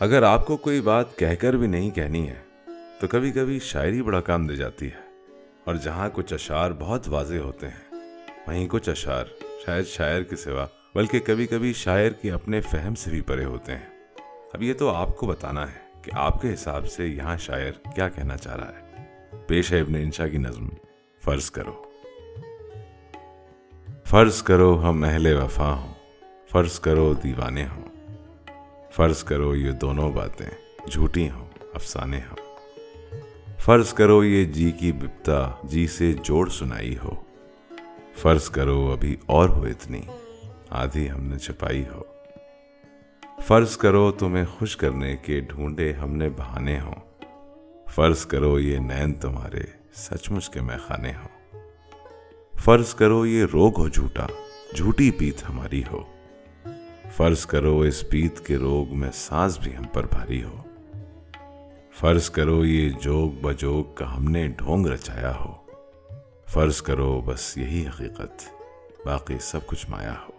اگر آپ کو کوئی بات کہہ کر بھی نہیں کہنی ہے، تو کبھی کبھی شاعری بڑا کام دے جاتی ہے۔ اور جہاں کچھ اشعار بہت واضح ہوتے ہیں، وہیں کچھ اشعار شاید شاعر کے سوا، بلکہ کبھی کبھی شاعر کے اپنے فہم سے بھی پرے ہوتے ہیں۔ اب یہ تو آپ کو بتانا ہے کہ آپ کے حساب سے یہاں شاعر کیا کہنا چاہ رہا ہے۔ پیش ہے ابن انشا کی نظم، فرض کرو۔ فرض کرو ہم اہل وفا ہوں، فرض کرو دیوانے ہوں۔ فرض کرو یہ دونوں باتیں جھوٹی ہوں، افسانے ہوں۔ فرض کرو یہ جی کی بپتا جی سے جوڑ سنائی ہو۔ فرض کرو ابھی اور ہو اتنی، آدھی ہم نے چھپائی ہو۔ فرض کرو تمہیں خوش کرنے کے ڈھونڈے ہم نے بہانے ہوں۔ فرض کرو یہ نین تمہارے سچ مچ کے میں خانے ہوں۔ فرض کرو یہ روگ ہو جھوٹا، جھوٹی پیت ہماری ہو۔ فرض کرو اس پیت کے روگ میں سانس بھی ہم پر بھاری ہو۔ فرض کرو یہ جوگ بجوگ کا ہم نے ڈھونگ رچایا ہو۔ فرض کرو بس یہی حقیقت، باقی سب کچھ مایا ہو۔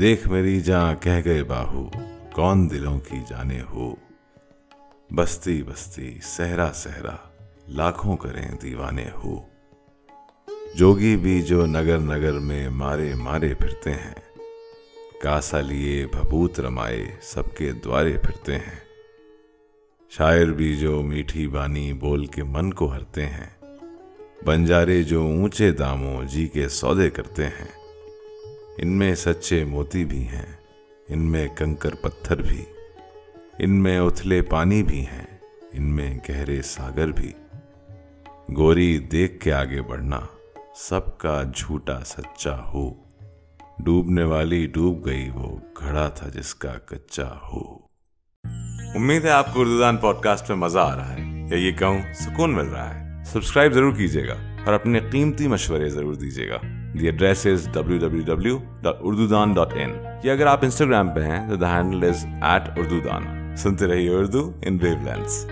دیکھ میری جاں کہہ گئے باہو، کون دلوں کی جانے ہو۔ بستی بستی سہرا سہرا لاکھوں کریں دیوانے ہو۔ جوگی بھی جو نگر نگر میں مارے مارے پھرتے ہیں کاسا لیے بھبوت رمائے سب کے دوارے پھرتے ہیں۔ شاعر بھی جو میٹھی بانی بول کے من کو ہرتے ہیں، بنجارے جو اونچے داموں جی کے سودے کرتے ہیں۔ ان میں سچے موتی بھی ہیں، ان میں کنکر پتھر بھی، ان میں اتھلے پانی بھی ہیں، ان میں گہرے ساگر بھی۔ گوری دیکھ کے آگے بڑھنا، سب کا جھوٹا سچا ہو۔ ڈوبنے والی ڈوب گئی وہ گھڑا تھا جس کا کچا ہو۔ امید ہے آپ کو اردو دان پوڈ کاسٹ میں مزہ آ رہا ہے یا یہ کہوں سکون مل رہا ہے۔ سبسکرائب ضرور کیجیے گا اور اپنے قیمتی مشورے ضرور دیجیے گا۔ The address is W W W dot Urdu Dan dot in یا اگر آپ انسٹاگرام پہ ہیں تو the handle is at Urdu Dan سنتے رہیے اردو ان ویو لینس